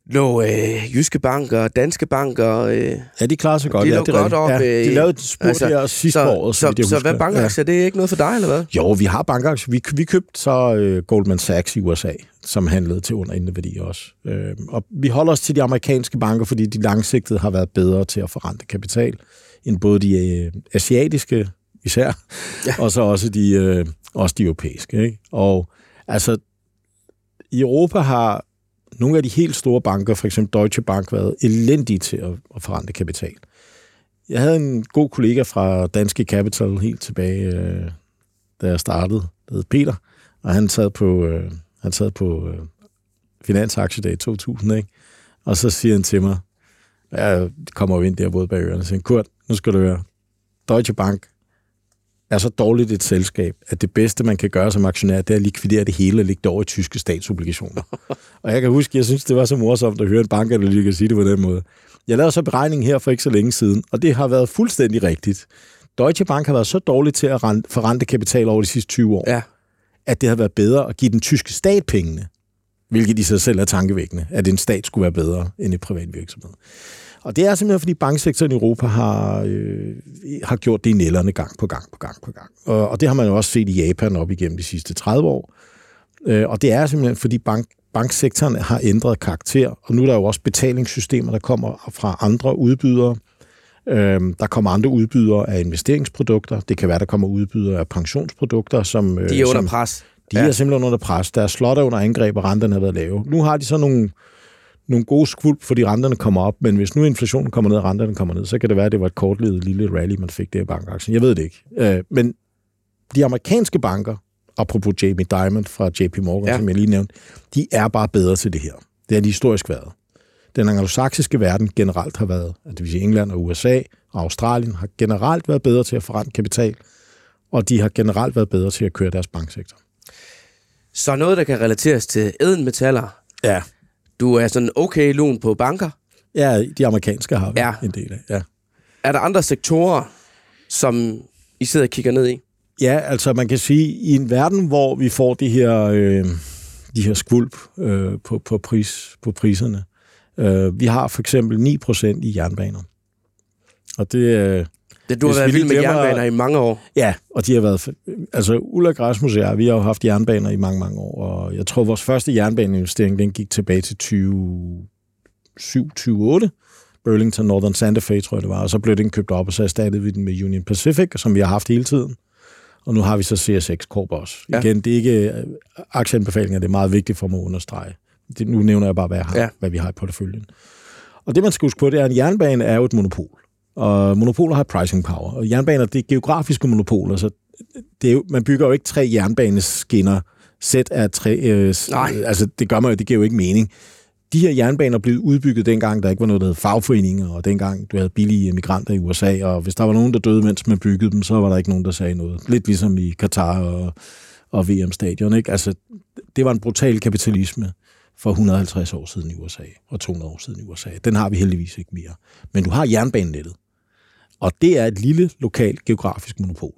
lå øh, Jyske Bank og Danske Bank og... Øh, Ja, de klarer sig godt. De ja, lå det godt op, Ja, de øh, lavede et spurt altså, der sidste så, år, så, så husker. hvad bankaktier, det er ikke noget for dig, eller hvad? Jo, vi har bankaktier. Vi, vi købte så øh, Goldman Sachs i USA, som handlede til under indeværdi også. Øh, og vi holder os til de amerikanske banker, fordi de langsigtet har været bedre til at forrente kapital, end både de øh, asiatiske især, Ja. og så også de, øh, også de europæiske. Ikke? Og altså, i Europa har nogle af de helt store banker, for eksempel Deutsche Bank, været elendige til at, at forrente kapital. Jeg havde en god kollega fra Danske Capital helt tilbage, øh, da jeg startede, der hed Peter, og han sad på, øh, han sad på øh, Finansaktiedag 2000, ikke? og så siger han til mig, det kommer jo ind der både bag ørerne, og siger, Kurt, nu skal du høre, Deutsche Bank er så dårligt et selskab, at det bedste, man kan gøre som aktionær, det er at likvidere det hele og lægge det over i tyske statsobligationer. og jeg kan huske, jeg synes, det var så morsomt at høre en bankanalytiker sige det på den måde. Jeg lavede så beregning her for ikke så længe siden, og det har været fuldstændig rigtigt. Deutsche Bank har været så dårlig til at rente- forrente kapital over de sidste 20 år, Ja. at det har været bedre at give den tyske stat pengene, hvilket i sig selv er tankevækkende, at en stat skulle være bedre end en privat virksomhed. Og det er simpelthen, fordi banksektoren i Europa har, øh, har gjort det i nælderne gang på gang på gang på gang. Og, og det har man jo også set i Japan op igennem de sidste 30 år. Øh, og det er simpelthen, fordi bank, banksektoren har ændret karakter, og nu er der jo også betalingssystemer, der kommer fra andre udbydere. Øhm, der kommer andre udbydere af investeringsprodukter. Det kan være, der kommer udbydere af pensionsprodukter, som... øh, De er under som, pres. de ja. er simpelthen under pres. Slot er under angreb, og renterne har været lave. Nu har de så nogle, nogle gode skvulp, fordi renterne kommer op, men hvis nu inflationen kommer ned, og renterne kommer ned, så kan det være, at det var et kortlevet lille rally, man fik der i bankaktien. Jeg ved det ikke. Øh, men de amerikanske banker, apropos Jamie Dimon fra JP Morgan, Ja. som jeg lige nævnte, de er bare bedre til det her. Det har de historisk været. Den anglosaksiske verden generelt har været, at det vil sige England og USA og Australien, har generelt været bedre til at forrente kapital, og de har generelt været bedre til at køre deres banksektor. Så noget, der kan relateres til ædelmetaller. Ja. Du er sådan okay lun på banker. Ja, de amerikanske har vi Ja. en del af. Ja. Er der andre sektorer, som I sidder og kigger ned i? ja, altså man kan sige, i en verden, hvor vi får de her, øh, de her skvulp øh, på, på, pris, på priserne. Øh, vi har for eksempel 9% i jernbaner. Og det, øh, Det, du har været vi vild med glemmer- jernbaner i mange år. Ja, og de har været... Altså, Ulla Græsmus og jeg, vi har jo haft jernbaner i mange, mange år, og jeg tror, vores første jernbaneinvestering, den gik tilbage til 2007-2008. Burlington Northern Santa Fe, tror jeg det var, og så blev den købt op, og så erstattede vi den med Union Pacific, som vi har haft hele tiden. Og nu har vi så CSX Corp også. Ja. Igen, det er ikke øh, aktieanbefalinger, det er meget vigtigt for mig at understrege. Det, nu nævner jeg bare, hvad, jeg har, ja. hvad vi har i porteføljen. Og det, man skal huske på, det er, at en jernbane er jo et monopol. Og monopoler har pricing power. Og jernbaner, det er geografiske monopoler, så det er jo, man bygger jo ikke tre jernbaneskinner sæt af tre... Øh, Nej. Altså, det gør man jo, det giver jo ikke mening. De her jernbaner blev udbygget dengang, der ikke var noget, der hed fagforeninger, og dengang du havde billige migranter i USA, og hvis der var nogen, der døde, mens man byggede dem, så var der ikke nogen, der sagde noget. Lidt ligesom i Katar og, og VM-stadion, ikke? Altså, det var en brutal kapitalisme for 150 år siden i USA, og 200 år siden i USA. Den har vi heldigvis ikke mere. Men du har jernbanenettet, og det er et lille, lokalt, geografisk monopol.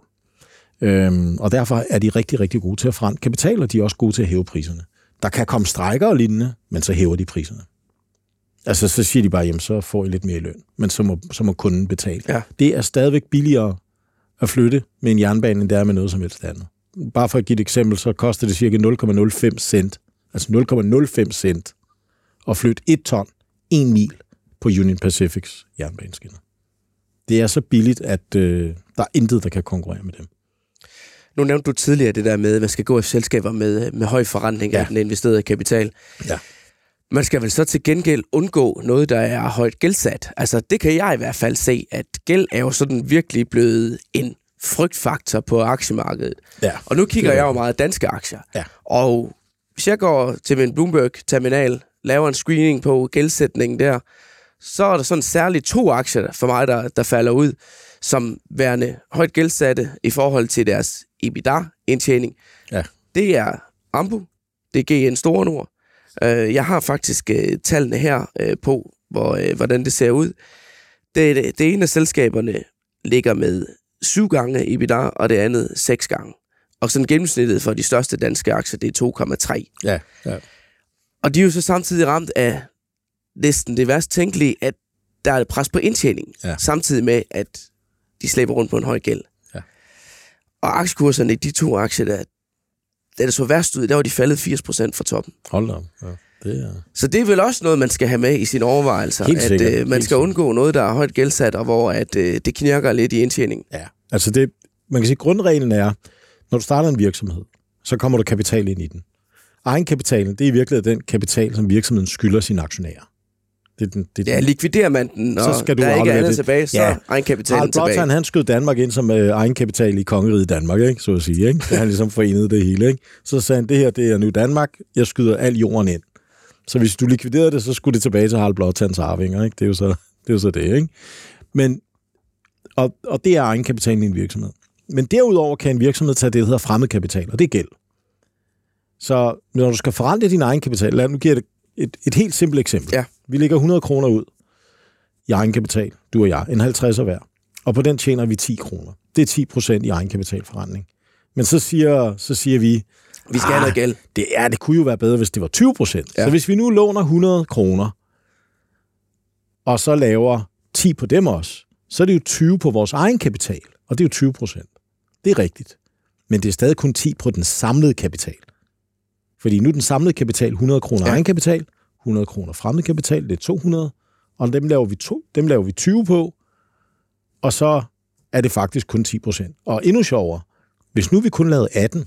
Øhm, og derfor er de rigtig, rigtig gode til at forrente kapital, og de er også gode til at hæve priserne. Der kan komme strækker og lignende, men så hæver de priserne. Altså, så siger de bare, jamen, så får I lidt mere i løn, men så må, så må kunden betale. Ja. Det er stadigvæk billigere at flytte med en jernbane, end det er med noget som helst andet. Bare for at give et eksempel, så koster det cirka 0,05 cent, altså 0,05 cent, at flytte et ton, en mil på Union Pacifics jernbaneskinner. Det er så billigt, at øh, der er intet, der kan konkurrere med dem. Nu nævnte du tidligere det der med, at man skal gå i selskaber med, med høj forrentning ja. Af den investerede kapital. Ja. Man skal vel så til gengæld undgå noget, der er højt gældsat. Altså, det kan jeg i hvert fald se, at gæld er jo sådan virkelig blevet en frygtfaktor på aktiemarkedet. Ja. Og nu kigger er jeg jo meget danske aktier. Ja. Og hvis jeg går til min Bloomberg-terminal, laver en screening på gældsætningen der, så er der sådan særligt to aktier for mig, der, der falder ud, som værende højt gældsatte i forhold til deres EBITDA-indtjening. Ja. Det er Ambu, det er GN Store Nord. Øh, jeg har faktisk øh, tallene her øh, på, hvor, hvordan det ser ud. Det, det, det ene af selskaberne ligger med syv gange EBITDA, og det andet seks gange. Og sådan gennemsnittet for de største danske aktier, det er 2,3. Ja, ja. Og de er jo så samtidig ramt af næsten det værst tænkelige, at der er et pres på indtjening, Ja. samtidig med, at de slæber rundt på en høj gæld. Ja. Og aktiekurserne i de to aktier, der, da det så værst ud, der var de faldet 80% fra toppen. Hold da op. Ja, det er... Så det er vel også noget, man skal have med i sine overvejelser, Helt at sikkert. øh, man Helt skal undgå noget, der er højt gældsat, og hvor at, øh, det knirker lidt i indtjeningen. Ja, altså det, man kan sige, grundreglen er, når du starter en virksomhed, så kommer der kapital ind i den. Egenkapitalen, det er i virkeligheden den kapital, som virksomheden skylder sine aktionærer. Det er den, det er Ja, den. likviderer man den, og Så skal du der er ikke andet det. tilbage, så Ja. ja. egenkapitalen Harald tilbage. Blåtand, han skød Danmark ind som øh, egenkapital i kongeriget Danmark, ikke? så at sige. Ikke? Det han ligesom forenede det hele. Ikke? Så sagde han, det her det er nu Danmark, jeg skyder al jorden ind. Så hvis du likviderede det, så skulle det tilbage til Harald Blåtands arvinger. Ikke? Det, er jo så, det er jo så det. Ikke? Men, og, og det er egenkapitalen i en virksomhed. Men derudover kan en virksomhed tage det, der hedder fremmedkapital, og det er gæld. Så når du skal forrente din egenkapital, lad nu give et, et, et helt simpelt eksempel. Ja. Vi lægger 100 kroner ud i egenkapital, du og jeg, en 50'er hver. Og på den tjener vi 10 kroner. Det er 10 procent i egenkapitalforretning. Men så siger, så siger vi, Vi skal have noget gæld. det, er, det kunne jo være bedre, hvis det var 20 procent. Ja. Så hvis vi nu låner 100 kroner, og så laver 10 på dem også, så er det jo 20 på vores egen kapital, og det er jo 20 procent. Det er rigtigt. Men det er stadig kun 10 på den samlede kapital. Fordi nu er den samlede kapital 100 kroner ja. Egenkapital, 100 kroner fremmed kapital, det er 200, og dem laver vi, to, dem laver vi 20 på, og så er det faktisk kun 10 procent. Og endnu sjovere, hvis nu vi kun lavede 18,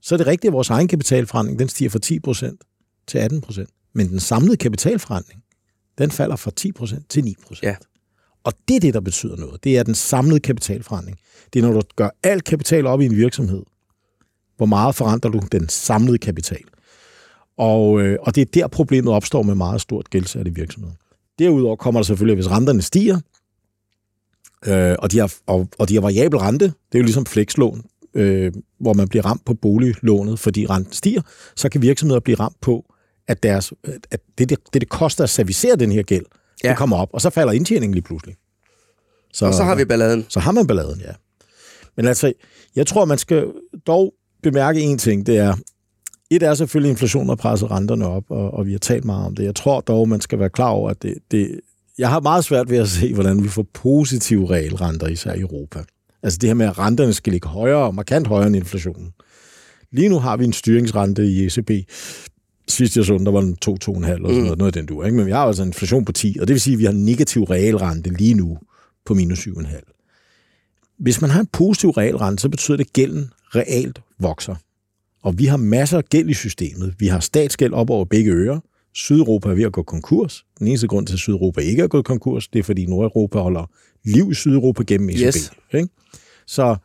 så er det rigtigt, at vores egenkapitalforretning, den stiger fra 10 procent til 18 procent. Men den samlede kapitalforretning, den falder fra 10 procent til 9 procent. Ja. Og det er det, der betyder noget. Det er den samlede kapitalforandring. Det er, når du gør alt kapital op i en virksomhed, hvor meget forandrer du den samlede kapital. Og, øh, og det er der, problemet opstår med meget stort gældsatte virksomheder. Derudover kommer der selvfølgelig, hvis renterne stiger, øh, og, de har, og, og de har variabel rente, det er jo ligesom flekslån, øh, hvor man bliver ramt på boliglånet, fordi renten stiger, så kan virksomheder blive ramt på, at, deres, at det, det, det, det koster at servicere den her gæld, ja. Det kommer op, og så falder indtjeningen lige pludselig. Så, Og så har vi balladen. så har man balladen, ja. Men altså, jeg tror, man skal dog bemærke en ting, det er, et er selvfølgelig, at inflationen har presset renterne op, og, og vi har talt meget om det. Jeg tror dog, man skal være klar over, at det, det, jeg har meget svært ved at se, hvordan vi får positive realrenter, især i Europa. Altså det her med, at renterne skal ligge højere, markant højere end inflationen. Lige nu har vi en styringsrente i ECB. Sidst jeg så den, der var den 2-2,5 eller sådan noget, noget af den du, ikke? Men vi har altså en inflation på 10, og det vil sige, at vi har en negativ realrente lige nu på minus 7,5. Hvis man har en positiv realrente, så betyder det, at gælden realt vokser. Og vi har masser af gæld i systemet. Vi har statsgæld op over begge ører. Sydeuropa er ved at gå konkurs. Den eneste grund til, at Sydeuropa ikke er gået konkurs, det er, fordi Nordeuropa holder liv i Sydeuropa gennem ECB. Yes. Ikke? Så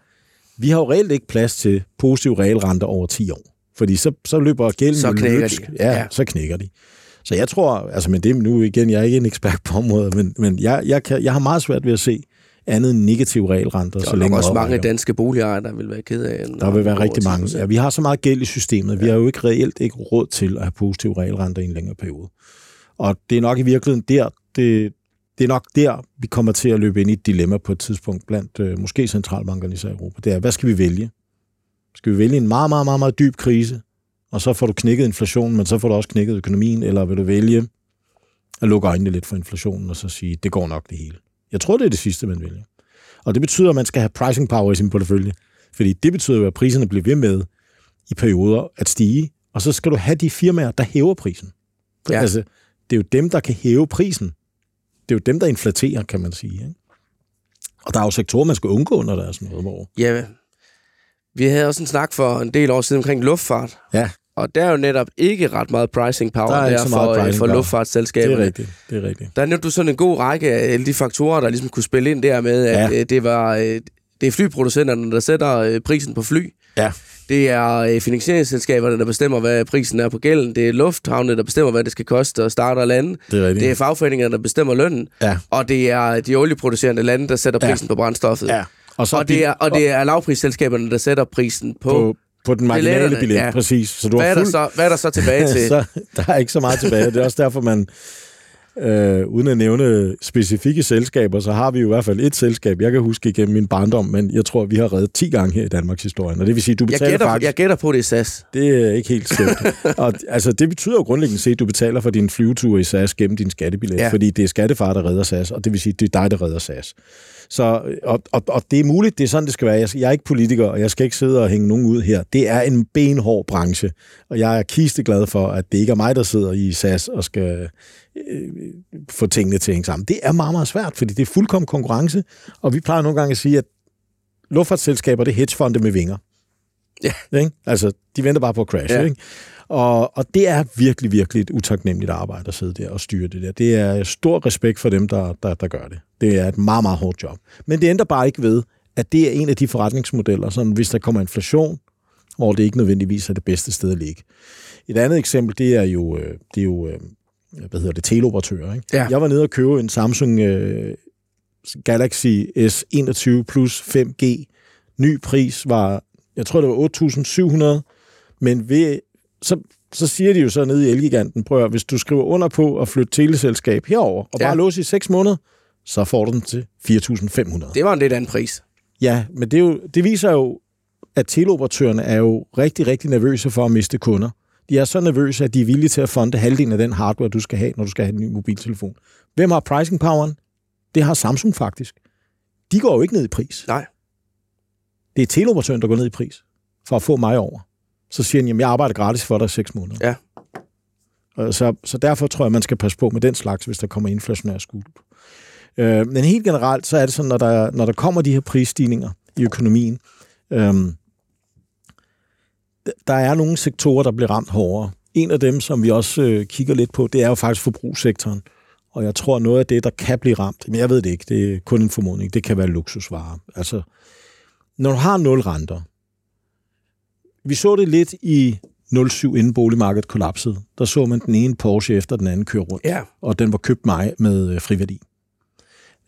vi har jo reelt ikke plads til positiv realrente over 10 år. Fordi så, så løber gælden Så knækker løbsk. de. Ja, ja, Ja. så knækker de. Så jeg tror, altså men det nu igen, jeg er ikke en ekspert på området, men, men jeg, jeg, kan, jeg har meget svært ved at se andet end negative realrenter, Der så er længe også mange danske boligejere, der vil være ked af. Der vil være rigtig mange. Ja, vi har så meget gæld i systemet. Vi har jo ikke reelt ikke råd til at have positive realrenter i en længere periode. Og det er nok i virkeligheden der, det, det er nok der, vi kommer til at løbe ind i et dilemma på et tidspunkt blandt øh, måske centralbankerne i Europa. Det er, hvad skal vi vælge? Skal vi vælge en meget, meget, meget, meget dyb krise, og så får du knækket inflationen, men så får du også knækket økonomien, eller vil du vælge at lukke øjnene lidt for inflationen, og så sige, det går nok det hele. Jeg tror, det er det sidste, man vælger. Og det betyder, at man skal have pricing power i sin portefølje. Fordi det betyder jo, at priserne bliver ved med i perioder at stige, og så skal du have de firmaer, der hæver prisen. Ja. Altså, det er jo dem, der kan hæve prisen. Det er jo dem, der inflaterer, kan man sige. Ikke? Og der er jo sektorer, man skal undgå, når der er sådan noget, hvor... Ja, vi havde også en snak for en del år siden omkring luftfart. Ja, Og der er jo netop ikke ret meget pricing power Der er der, for, øh, pricing for power. det er rigtigt. Det er rigtigt. Der nævnte du sådan en god række af alle de faktorer, der ligesom kunne spille ind der med, at Ja. ja. det var øh, det er flyproducenterne, der sætter øh, prisen på fly. Ja. Det er øh, finansieringsselskaberne, der bestemmer, hvad prisen er på gælden. Det er lufthavnene, der bestemmer, hvad det skal koste at starte og lande. Det er rigtigt. Det er fagforeningerne, der bestemmer lønnen. Ja. Og det er de olieproducerende lande, der sætter Ja. prisen på brændstoffet. ja. Og, så Og, det er, og det er lavprisselskaberne, der sætter prisen på... på, på den marginale billet, ja. præcis. Så du hvad, er der fuld... så, hvad er der så tilbage til? så, der er ikke så meget tilbage. Det er også derfor, man Øh, uden at nævne specifikke selskaber, så har vi jo i hvert fald et selskab, jeg kan huske igennem min barndom, men jeg tror, vi har reddet 10 gange her i Danmarks historie. Og det vil sige, du betaler jeg gætter, faktisk... Jeg gætter på, det er SAS. Det er ikke helt skævt. og altså, det betyder jo grundlæggende set, at du betaler for din flyvetur i SAS gennem din skattebillet, ja. fordi det er skattefar, der redder SAS, og det vil sige, det er dig, der redder SAS. Så, og, og, og det er muligt, det er sådan, det skal være. Jeg, jeg er ikke politiker, og jeg skal ikke sidde og hænge nogen ud her. Det er en benhård branche, og jeg er kisteglad for, at det ikke er mig, der sidder i SAS og skal øh, få tingene til at hænge sammen. Det er meget, meget svært, fordi det er fuldkommen konkurrence, og vi plejer nogle gange at sige, at luftfartsselskaber, det er hedgefonde med vinger. Ja. Ikke? Altså, de venter bare på at crashe, ja. ikke? Og, og det er virkelig, virkelig et utaknemmeligt arbejde at sidde der og styre det der. Det er stor respekt for dem, der, der, der gør det. Det er et meget, meget hårdt job. Men det ændrer bare ikke ved, at det er en af de forretningsmodeller, som hvis der kommer inflation, hvor det ikke nødvendigvis er det bedste sted at ligge. Et andet eksempel, det er jo, øh, det er jo øh, hvad hedder det, teleoperatører. Ikke? Ja. Jeg var nede og købe en Samsung uh, Galaxy S21 Plus 5G. Ny pris var, jeg tror det var 8.700, men ved, så, så siger de jo så nede i Elgiganten, prøv at, hvis du skriver under på at flytte teleselskab herover og Ja. bare låse i 6 måneder, så får du den til 4.500. Det var en lidt anden pris. Ja, men det, er jo, det viser jo, at teleoperatørerne er jo rigtig, rigtig nervøse for at miste kunder. De er så nervøse, at de er villige til at fonde halvdelen af den hardware, du skal have, når du skal have en ny mobiltelefon. Hvem har pricing poweren? Det har Samsung faktisk. De går jo ikke ned i pris. Nej. Det er teleoperatøren, der går ned i pris for at få mig over. Så siger han, jamen jeg arbejder gratis for dig i 6 måneder. Ja. Og Så, så derfor tror jeg, man skal passe på med den slags, hvis der kommer inflationær skud. Øh, men helt generelt, så er det sådan, når der, når der kommer de her prisstigninger i økonomien, øh, der er nogle sektorer, der bliver ramt hårdere. En af dem, som vi også øh, kigger lidt på, det er jo faktisk forbrugssektoren. Og jeg tror, noget af det, der kan blive ramt, men jeg ved det ikke, det er kun en formodning, det kan være luksusvarer. Altså, når du har nul renter, vi så det lidt i 07, inden boligmarkedet kollapsede. Der så man den ene Porsche efter den anden køre rundt, Ja. og den var købt mig med øh, friværdi.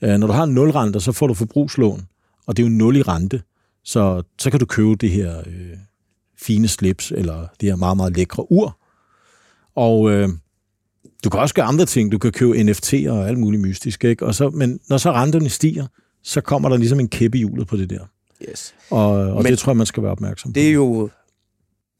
Øh, når du har nul renter, så får du forbrugslån, og det er jo nul i rente, så, så kan du købe det her øh, fine slips, eller det her meget, meget lækre ur. Og øh, du kan også gøre andre ting. Du kan købe NFT'er og alt muligt mystisk. Ikke? Og så, men når så renterne stiger, så kommer der ligesom en kæppe i hjulet på det der. Yes. Og, og Men det tror jeg, man skal være opmærksom på. Det er jo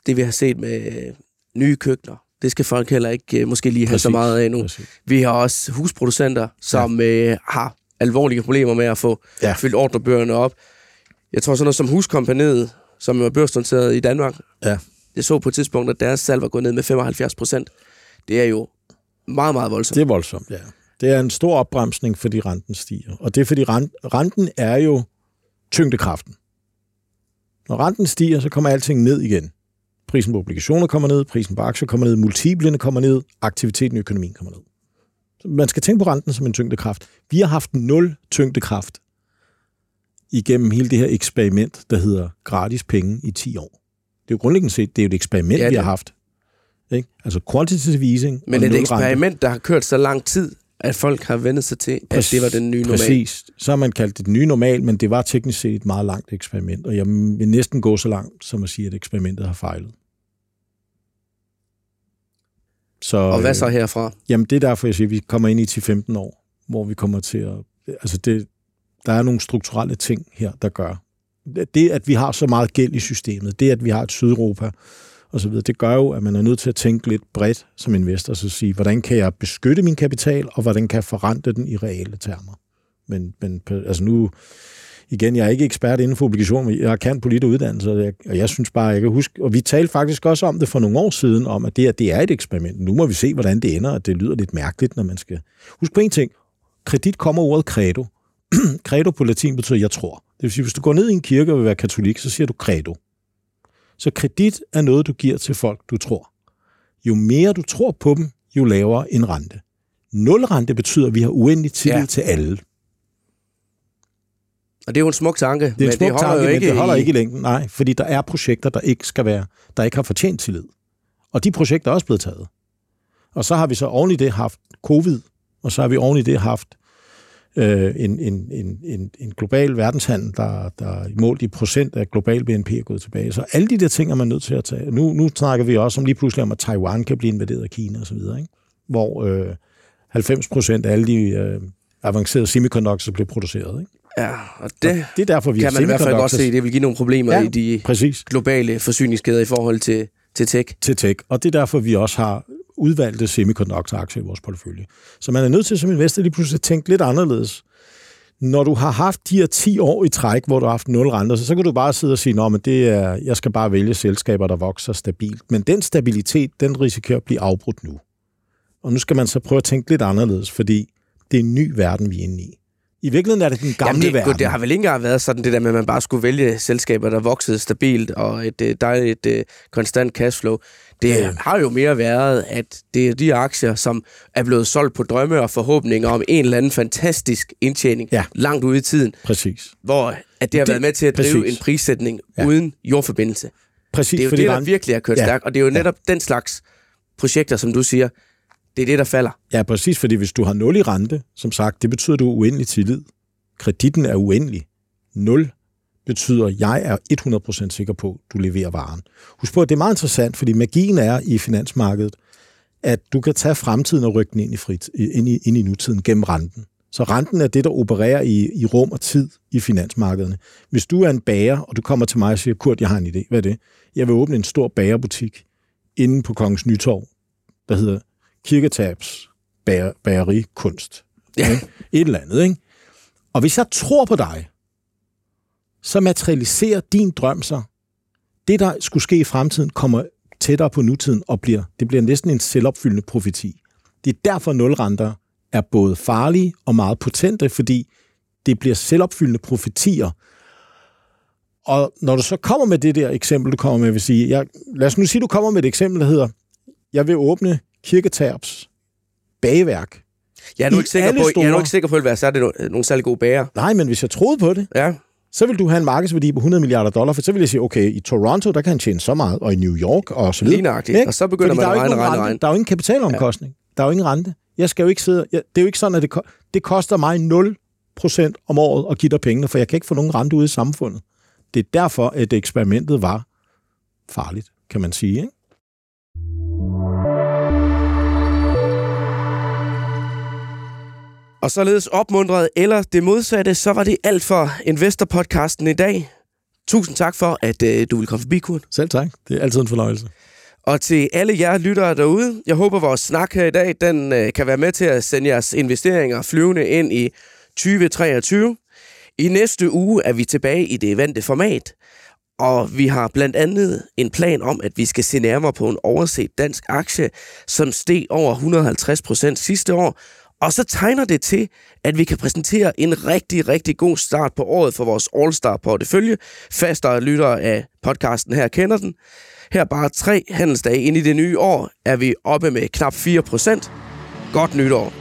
det, vi har set med nye køkkener. Det skal folk heller ikke øh, måske lige have så meget af nu. Præcis. Vi har også husproducenter, som ja. øh, har alvorlige problemer med at få Ja. fyldt ordrebøgerne op. Jeg tror sådan noget som Huskompaniet, som er børsnoteret i Danmark, Ja. jeg så på et tidspunkt, at deres salg var gået ned med 75 procent. Det er jo meget, meget voldsomt. Det er voldsomt, ja. Det er en stor opbremsning, fordi renten stiger. Og det er fordi rent, renten er jo tyngdekraften. Når renten stiger, så kommer alting ned igen. Prisen på obligationer kommer ned, prisen på aktier kommer ned, multiplene kommer ned, aktiviteten i økonomien kommer ned. Man skal tænke på renten som en tyngdekraft. Vi har haft nul tyngdekraft igennem hele det her eksperiment, der hedder gratis penge i 10 år. Det er jo grundlæggende set, det er jo et eksperiment, Ja, ja, vi det- har haft. Ikke? Altså quantitative easing Men et eksperiment, der har kørt så lang tid, at folk har vendt sig til, at det var den nye normal. Præcis. Så har man kaldt det den nye normal, men det var teknisk set et meget langt eksperiment, og jeg vil næsten gå så langt, som at sige, at eksperimentet har fejlet. Så, Og hvad så øh, herfra? Jamen, det er derfor, jeg siger, at vi kommer ind i 10-15 år, hvor vi kommer til at... Altså, det, der er nogle strukturelle ting her, der gør. Det, at vi har så meget gæld i systemet, det, at vi har et Sydeuropa, og så videre, det gør jo, at man er nødt til at tænke lidt bredt som investor, så sige, hvordan kan jeg beskytte min kapital, og hvordan kan jeg forrente den i reale termer. Men, men altså nu, igen, jeg er ikke ekspert inden for obligationer, men jeg kan politisk uddannelse, og jeg, og jeg synes bare, jeg kan huske, og vi talte faktisk også om det for nogle år siden, om at det, her, det er et eksperiment. Nu må vi se, hvordan det ender, og det lyder lidt mærkeligt, når man skal... Husk på en ting, kredit kommer ordet credo. credo på latin betyder, jeg tror. Det vil sige, hvis du går ned i en kirke og vil være katolik, så siger du credo. Så kredit er noget, du giver til folk, du tror. Jo mere du tror på dem, jo lavere en rente. Nulrente betyder, at vi har uendelig tillid ja. til alle. Og det er jo en smuk tanke, Det er men en smuk det holder tanke, jo men ikke det holder i, ikke i længden. Nej, fordi der er projekter, der ikke skal være, der ikke har fortjent tillid. Og de projekter er også blevet taget. Og så har vi så oven i det haft covid, og så har vi oven i det haft øh, en, en, en, en, en global verdenshandel, der, der målt i procent af global BNP er gået tilbage. Så alle de der ting er man nødt til at tage. Nu, nu snakker vi også om lige pludselig om, at Taiwan kan blive invaderet af Kina osv., ikke? hvor øh, 90 procent af alle de øh, avancerede semiconductors, bliver produceret. Ikke? Ja, og det, og det er derfor, vi kan man i hvert fald godt se, det vil give nogle problemer Ja, i de Præcis, globale forsyningskæder i forhold til, til tech. til tech. Og det er derfor, vi også har udvalgte semiconductor-aktier i vores portefølje. Så man er nødt til som investor lige pludselig at tænke lidt anderledes. Når du har haft de her 10 år i træk, hvor du har haft nul renter, så, så kan du bare sidde og sige, at det er, jeg skal bare vælge selskaber, der vokser stabilt. Men den stabilitet, den risikerer at blive afbrudt nu. Og nu skal man så prøve at tænke lidt anderledes, fordi det er en ny verden, vi er inde i. I virkeligheden er det den gamle Jamen, det, verden. det har vel ikke engang været sådan det der med, at man bare skulle vælge selskaber, der voksede stabilt og et øh, dejligt øh, konstant cashflow. Det Ja. har jo mere været, at det er de aktier, som er blevet solgt på drømme og forhåbninger om en eller anden fantastisk indtjening Ja. langt ude i tiden, Præcis. hvor at det har Det- været med til at drive præcis. en prissætning Ja. uden jordforbindelse. Præcis, Det er jo det, der virkelig har kørt ja. stærkt, og det er jo netop ja. den slags projekter, som du siger, det er det, der falder. Ja, præcis, fordi hvis du har 0 i rente, som sagt, det betyder, at du er uendelig tillid. Kreditten er uendelig. 0 betyder, at jeg er 100% sikker på, at du leverer varen. Husk på, at det er meget interessant, fordi magien er i finansmarkedet, at du kan tage fremtiden og rykke den ind i, frit, ind i, ind i nutiden gennem renten. Så renten er det, der opererer i, i rum og tid i finansmarkederne. Hvis du er en bager, og du kommer til mig og siger, Kurt, jeg har en idé. Hvad er det? Jeg vil åbne en stor bagerbutik inde på Kongens Nytorv, der hedder Kirketabs bager, Bagerikunst. Ja. Ikke? Et eller andet, ikke? Og hvis jeg tror på dig, så materialiserer din drøm sig. Det, der skulle ske i fremtiden, kommer tættere på nutiden og bliver, det bliver næsten en selvopfyldende profeti. Det er derfor nulrenter er både farlige og meget potente, fordi det bliver selvopfyldende profetier. Og når du så kommer med det der eksempel, du kommer med, vil sige, jeg, lad os nu sige, du kommer med et eksempel, der hedder, jeg vil åbne Kirketabs bageværk. Jeg er nu ikke sikker på, jeg er nu store- ikke sikker på, at være særlig, nogle særlig gode bager. Nej, men hvis jeg troede på det, Ja, så vil du have en markedsværdi på 100 milliarder dollar, for så vil jeg sige, okay, i Toronto, der kan han tjene så meget, og i New York og så videre. Ikke? Og så begynder Fordi man at er regne, regne, regne. Der er jo ingen kapitalomkostning. Ja. Der er jo ingen rente. Jeg skal jo ikke sidde... Jeg, det er jo ikke sådan, at det, det koster mig 0% om året at give dig pengene, for jeg kan ikke få nogen rente ude i samfundet. Det er derfor, at eksperimentet var farligt, kan man sige. Ikke? Og således opmuntret eller det modsatte, så var det alt for Investor-podcasten i dag. Tusind tak for, at øh, du vil komme forbi, Kurt. Selv tak. Det er altid en fornøjelse. Og til alle jer lyttere derude, jeg håber, vores snak her i dag, den øh, kan være med til at sende jeres investeringer flyvende ind i 2023. I næste uge er vi tilbage i det vante format, og vi har blandt andet en plan om, at vi skal se nærmere på en overset dansk aktie, som steg over 150 procent sidste år, og så tegner det til, at vi kan præsentere en rigtig, rigtig god start på året for vores All-Star portefølje. Faste lyttere af podcasten her kender den. Her bare tre handelsdage ind i det nye år er vi oppe med knap 4 procent. Godt nytår.